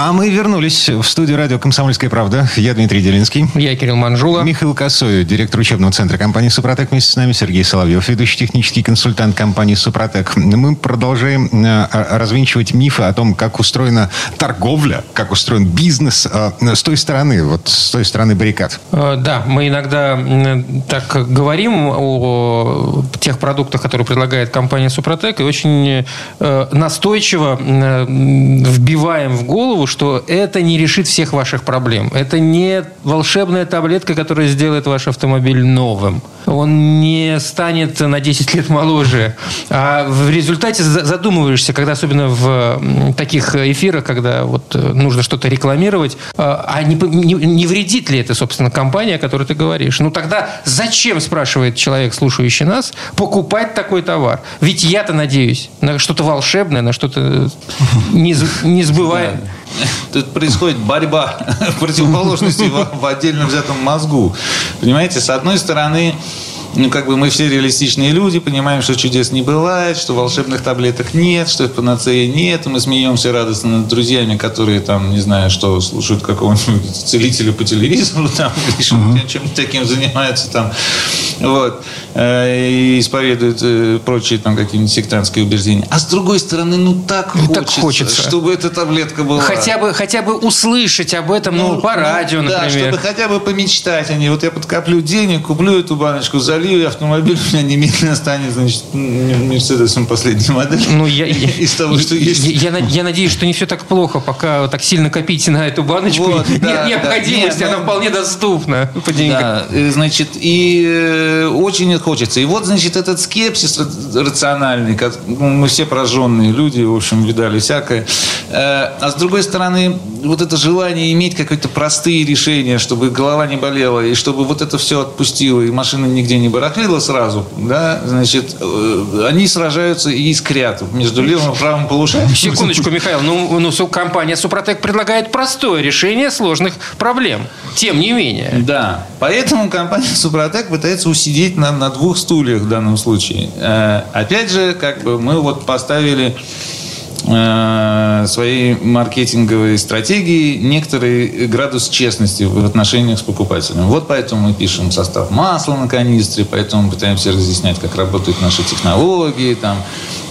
А мы вернулись в студию радио «Комсомольская правда». Я Дмитрий Делинский. Я Кирилл Манжула. Михаил Косой, директор учебного центра компании «Супротек». Вместе с нами Сергей Соловьев, ведущий технический консультант компании «Супротек». Мы продолжаем э, развенчивать мифы о том, как устроена торговля, как устроен бизнес э, с той стороны, вот с той стороны баррикад. Э, Да, мы иногда так говорим о тех продуктах, которые предлагает компания «Супротек», и очень настойчиво вбиваем в голову, что это не решит всех ваших проблем. Это не волшебная таблетка, которая сделает ваш автомобиль новым. Он не станет на 10 лет моложе. А в результате за- задумываешься, когда особенно в таких эфирах, когда вот э, нужно что-то рекламировать, а а не, не- не вредит ли это, собственно, компания, о которой ты говоришь? Ну тогда зачем, спрашивает человек, слушающий нас, покупать такой товар? Ведь я-то надеюсь на что-то волшебное, на что-то нез- несбываемое. Тут происходит борьба противоположностей в, отдельно взятом мозгу. Понимаете, с одной стороны, ну, как бы мы все реалистичные люди, понимаем, что чудес не бывает, что волшебных таблеток нет, что панацеи нет, и мы смеемся радостно над друзьями, которые там, не знаю, что, слушают какого-нибудь целителя по телевизору, там, что- чем-то таким занимаются там, вот, э, и исповедуют э, прочие там какие-нибудь сектантские убеждения. А с другой стороны, ну так Ну, хочется, так хочется. чтобы эта таблетка была. Хотя бы, хотя бы услышать об этом, ну, по радио, да, например. чтобы хотя бы помечтать о ней. Вот я подкоплю денег, куплю эту баночку, залью, и автомобиль у меня немедленно станет, значит, Мерседесом последней модели. Ну, я, я- Из того, что есть. Я, я я надеюсь, что не все так плохо, пока так сильно копите на эту баночку. Вот, Нет да, необходимости, да. Нет, она ну- вполне доступна по деньгам. Да, э, значит, и э, очень хочется. И вот, значит, этот скепсис ра- рациональный, как- ну, мы все прожженные люди, в общем, видали всякое. Э, А с другой стороны, вот это желание иметь какие-то простые решения, чтобы голова не болела, и чтобы вот это все отпустило, и машина нигде не барахлила сразу, да, значит, э, они сражаются и искрят между левым и правым полушарием. Секундочку, Михаил. Ну, ну, компания Супротек предлагает простое решение сложных проблем. Тем не менее. Да, поэтому компания Супротек пытается усидеть на, на двух стульях в данном случае. Э, опять же, как бы мы вот поставили своей маркетинговой стратегии некоторый градус честности в отношениях с покупателем. Вот поэтому мы пишем состав масла на канистре, поэтому мы пытаемся разъяснять, как работают наши технологии, там,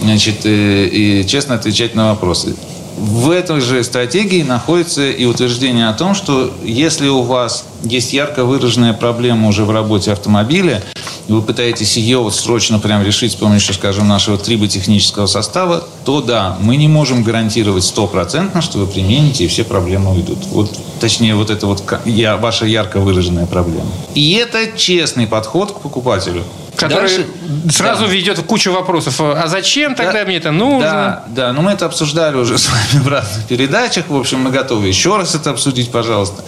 значит, и, и честно отвечать на вопросы. В этой же стратегии находится и утверждение о том, что если у вас есть ярко выраженная проблема уже в работе автомобиля, и вы пытаетесь ее вот срочно прям решить с помощью, скажем, нашего триботехнического состава, то да, мы не можем гарантировать стопроцентно, что вы примените и все проблемы уйдут. Вот, точнее, вот это вот я, ваша ярко выраженная проблема. И это честный подход к покупателю. Который Дальше- сразу Да. ведет кучу вопросов. А зачем тогда Да. мне это нужно? Да, да, но мы это обсуждали уже с вами в разных передачах. В общем, мы готовы еще раз это обсудить, пожалуйста.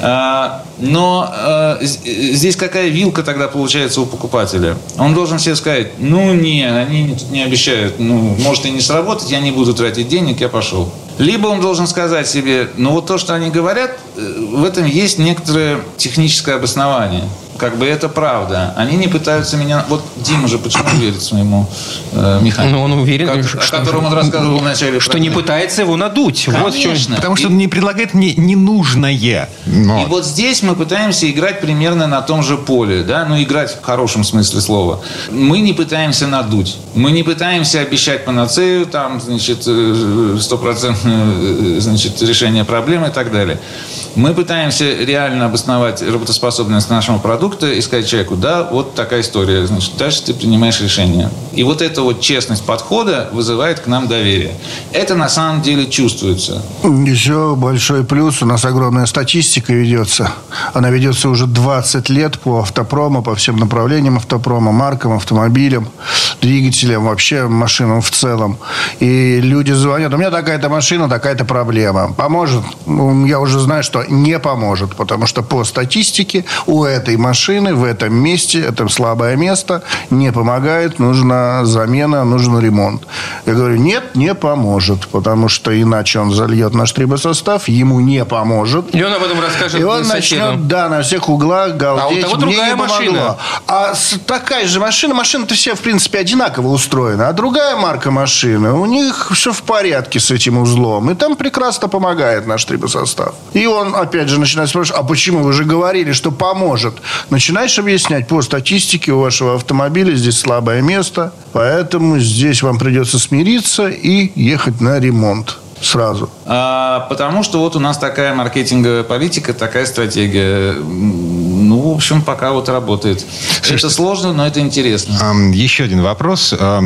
А, Но а, здесь какая вилка тогда получается у покупателя? Он должен себе сказать, ну не, они тут не обещают, ну может и не сработать, я не буду тратить денег, я пошел. Либо он должен сказать себе, ну вот то, что они говорят, э, в этом есть некоторое техническое обоснование. Как бы это правда. Они не пытаются меня... Вот Дима же почему верит своему э, механику? Ну, он уверен, Как- что- о котором он рассказывал в начале. Что не пытается его надуть. Вот в чем- Конечно. Потому что И- он не предлагает мне ненужное. Но. И вот здесь мы пытаемся играть примерно на том же поле, да, ну играть в хорошем смысле слова. Мы не пытаемся надуть, мы не пытаемся обещать панацею, там, значит, э, стопроцентное, э, значит, решение проблемы и так далее. Мы пытаемся реально обосновать работоспособность нашего продукта продукта и сказать человеку, да, вот такая история, значит, дальше ты принимаешь решение. И вот эта вот честность подхода вызывает к нам доверие. Это на самом деле чувствуется. Еще большой плюс. У нас огромная статистика ведется. Она ведется уже 20 лет по автопрому, по всем направлениям автопрома, маркам, автомобилям, двигателям, вообще машинам в целом. И люди звонят, у меня такая-то машина, такая-то проблема. Поможет? Ну, я уже знаю, что не поможет, потому что по статистике у этой машины в этом месте, это слабое место, не помогает, нужна замена, нужен ремонт. Я говорю, нет, не поможет, потому что иначе он зальет наш трибосостав, ему не поможет. И он об этом расскажет И он соседу. начнет, да, на всех углах галдеть. А у того Мне другая машина. А такая же машина, машины-то все, в принципе, одинаково устроены. А другая марка машины, у них все в порядке с этим узлом. И там прекрасно помогает наш трибосостав. И он, опять же, начинает спрашивать, а почему? Вы же говорили, что поможет. Начинаешь объяснять, по статистике у вашего автомобиля здесь слабое место, поэтому здесь вам придется смириться и ехать на ремонт сразу. А, потому что вот у нас такая маркетинговая политика, такая стратегия. Ну, в общем, пока вот работает. Это сложно, но это интересно. Еще один вопрос. А,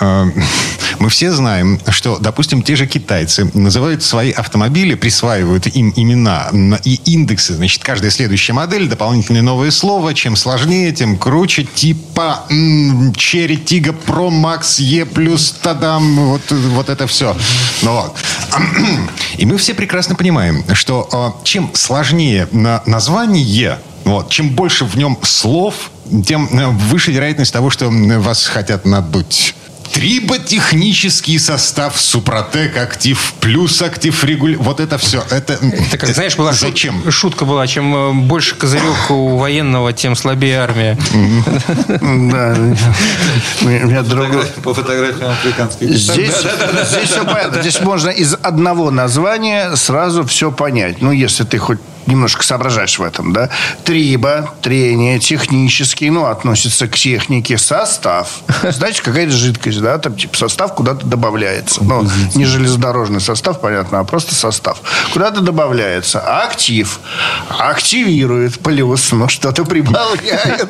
а, Мы все знаем, что, допустим, те же китайцы называют свои автомобили, присваивают им имена и индексы. Значит, каждая следующая модель, дополнительное новое слово. Чем сложнее, тем круче. Типа Cherry Tiggo Pro Max E+, тадам, вот, вот это все. Ну вот. И мы все прекрасно понимаем, что а, чем сложнее на название, вот, чем больше в нем слов, тем э, выше вероятность того, что вас хотят надуть. Триботехнический состав Супротек Актив плюс Актив Регуль. Вот это все. Это, Это как, знаешь, была шут- зачем? шутка была, чем э, больше козырек у военного, тем слабее армия. Да. Другой... По фотографиям африканских. Здесь, здесь все понятно. Здесь можно из одного названия сразу все понять. Ну, если ты хоть немножко соображаешь в этом, да. Триба, трение, технический, ну, относится к технике, состав. Знаете, какая-то жидкость, да, там типа состав куда-то добавляется. Ну, не железнодорожный состав, понятно, а просто состав. Куда-то добавляется. Актив. Активирует. Плюс, ну, что-то прибавляет.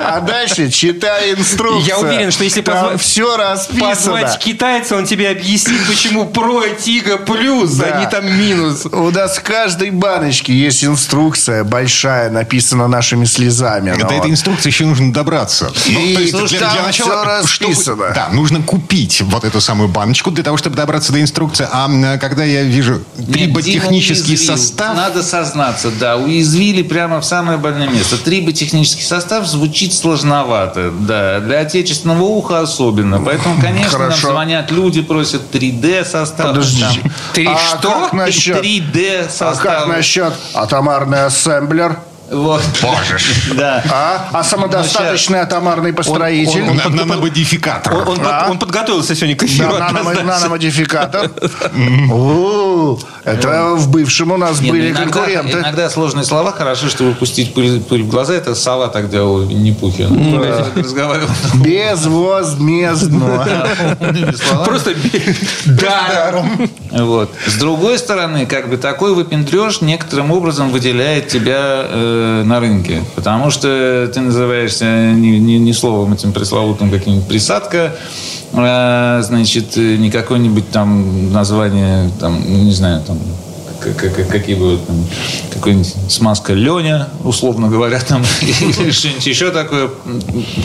А дальше читай инструкцию. Я уверен, что если позва- все расписано. Позвать китайца, он тебе объяснит, почему про Тига плюс, Да. а не там минус. У нас в каждой баночке есть инструкция большая, написана нашими слезами. До Ну, этой вот. инструкции еще нужно добраться. Ну, И то есть для, для начала, расписано. да, нужно купить вот эту самую баночку для того, чтобы добраться до инструкции. А когда я вижу триботехнический состав. Надо сознаться, да, уязвили прямо в самое больное место. Триботехнический состав звучит сложновато, да, для отечественного уха особенно. Поэтому, конечно, нам Хорошо. звонят люди, просят 3D состав. Подождите. там. Три А что? как насчет- 3D А состав. как насчет атомарный ассемблер? Вот. Боже. Да. А, а самодостаточный атомарный построитель? он- на- наномодификатор. Он, он под- А? он подготовился сегодня к Да, эфиру. наномо- однозначно. наномодификатор. Это в бывшем у нас Нет, были конкуренты. иногда сложные слова хороши, чтобы пустить пыль, в глаза. Это сова так делал. Он разговаривал Безвозмездно. Просто даром. Вот. С другой стороны, как бы такой выпендреж некоторым образом выделяет тебя э, на рынке. Потому что ты называешься не, не- не словом этим пресловутым каким-нибудь присадка, э, значит, не какое-нибудь там название, там, ну, не знаю, там, какие будут там, какой-нибудь смазка Леня, условно говоря, там, или что-нибудь еще такое,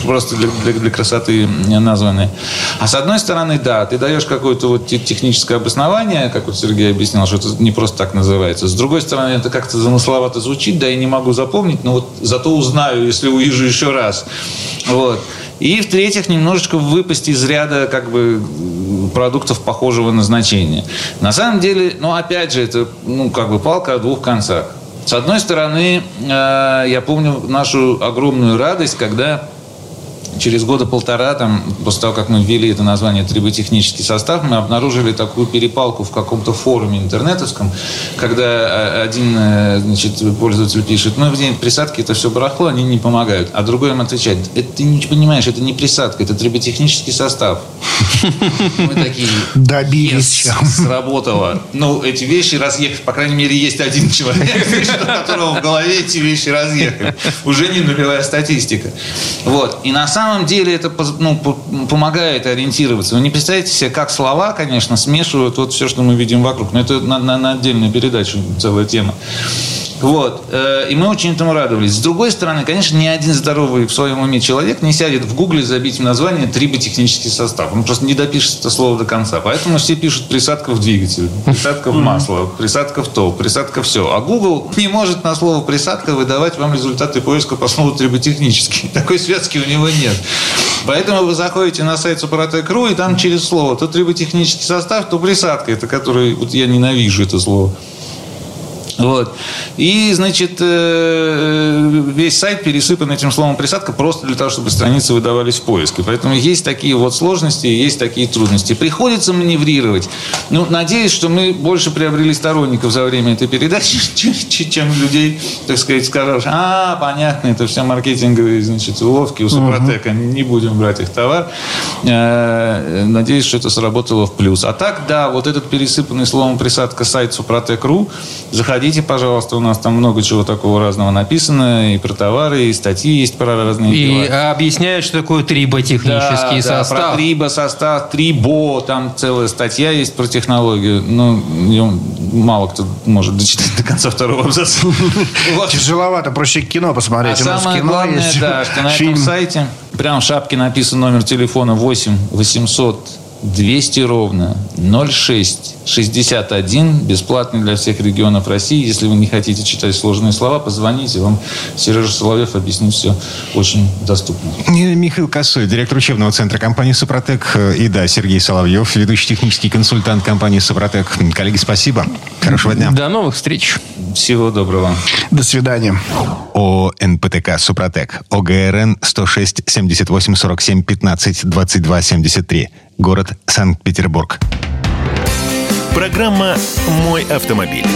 просто для, для- для красоты названное. А с одной стороны, да, ты даешь какое-то вот те- техническое обоснование, как вот Сергей объяснял, что это не просто так называется. С другой стороны, это как-то замысловато звучит, да, я не могу запомнить, но вот зато узнаю, если увижу еще раз. Вот. И в-третьих, немножечко выпасть из ряда как бы продуктов похожего назначения. На самом деле, ну, опять же, это, ну, как бы палка о двух концах. С одной стороны, э, я помню нашу огромную радость, когда через года полтора, там, после того, как мы ввели это название триботехнический состав, мы обнаружили такую перепалку в каком-то форуме интернетовском, когда э, один э, значит, пользователь пишет, ну, в день присадки это все барахло, они не помогают. А другой им отвечает, это ты не понимаешь, это не присадка, это триботехнический состав. Мы такие, Добились. «Yes, сработало. Ну, эти вещи разъехали. По крайней мере, есть один человек, у которого в голове эти вещи разъехали. Уже не нулевая статистика. Вот. И на самом деле это ну, помогает ориентироваться. Вы не представляете себе, как слова, конечно, смешивают вот все, что мы видим вокруг. Но это на, на, на отдельную передачу целая тема. Вот. Э, и мы очень этому радовались. С другой стороны, конечно, ни один здоровый в своем уме человек не сядет в гугле забить в название триботехнический состав. Он просто не допишет это слово до конца. Поэтому все пишут присадка в двигатель, присадка в масло, присадка в то, присадка все. А Google не может на слово присадка выдавать вам результаты поиска по слову триботехнический. Такой связки у него нет. Поэтому вы заходите на сайт Супротек.ру, и там через слово то триботехнический состав, то присадка. Это который, вот я ненавижу это слово. Вот. И, значит, э, весь сайт пересыпан этим словом присадка просто для того, чтобы страницы выдавались в поиск. И поэтому есть такие вот сложности, есть такие трудности. Приходится маневрировать. Ну, надеюсь, что мы больше приобрели сторонников за время этой передачи, чем людей, так сказать, скажут, а, понятно, это все маркетинговые, значит, уловки у Супротека, не будем брать их товар. Э, надеюсь, что это сработало в плюс. А так, да, вот этот пересыпанный словом присадка сайт Супротек.ру, заходите Заходите, пожалуйста, у нас там много чего такого разного написано, и про товары, и статьи есть про разные И дела. объясняют, что такое триботехнический да, состав. Да, про трибо состав, трибо, там целая статья есть про технологию. Ну, мало кто может дочитать до конца второго абзаца. Тяжеловато, проще кино посмотреть. А самое главное, да, что на этом сайте прям в шапке написан номер телефона 8 800 200 ровно 06 61 бесплатный для всех регионов России. Если вы не хотите читать сложные слова, позвоните, вам Сережа Соловьев объяснит все очень доступно. Михаил Косой, директор учебного центра компании «Супротек». И да, Сергей Соловьев, ведущий технический консультант компании «Супротек». Коллеги, спасибо. Хорошего дня. До новых встреч. Всего доброго. До свидания. О НПТК «Супротек». ОГРН 106 78 47 15 22 73 город Санкт-Петербург. Программа «Мой автомобиль».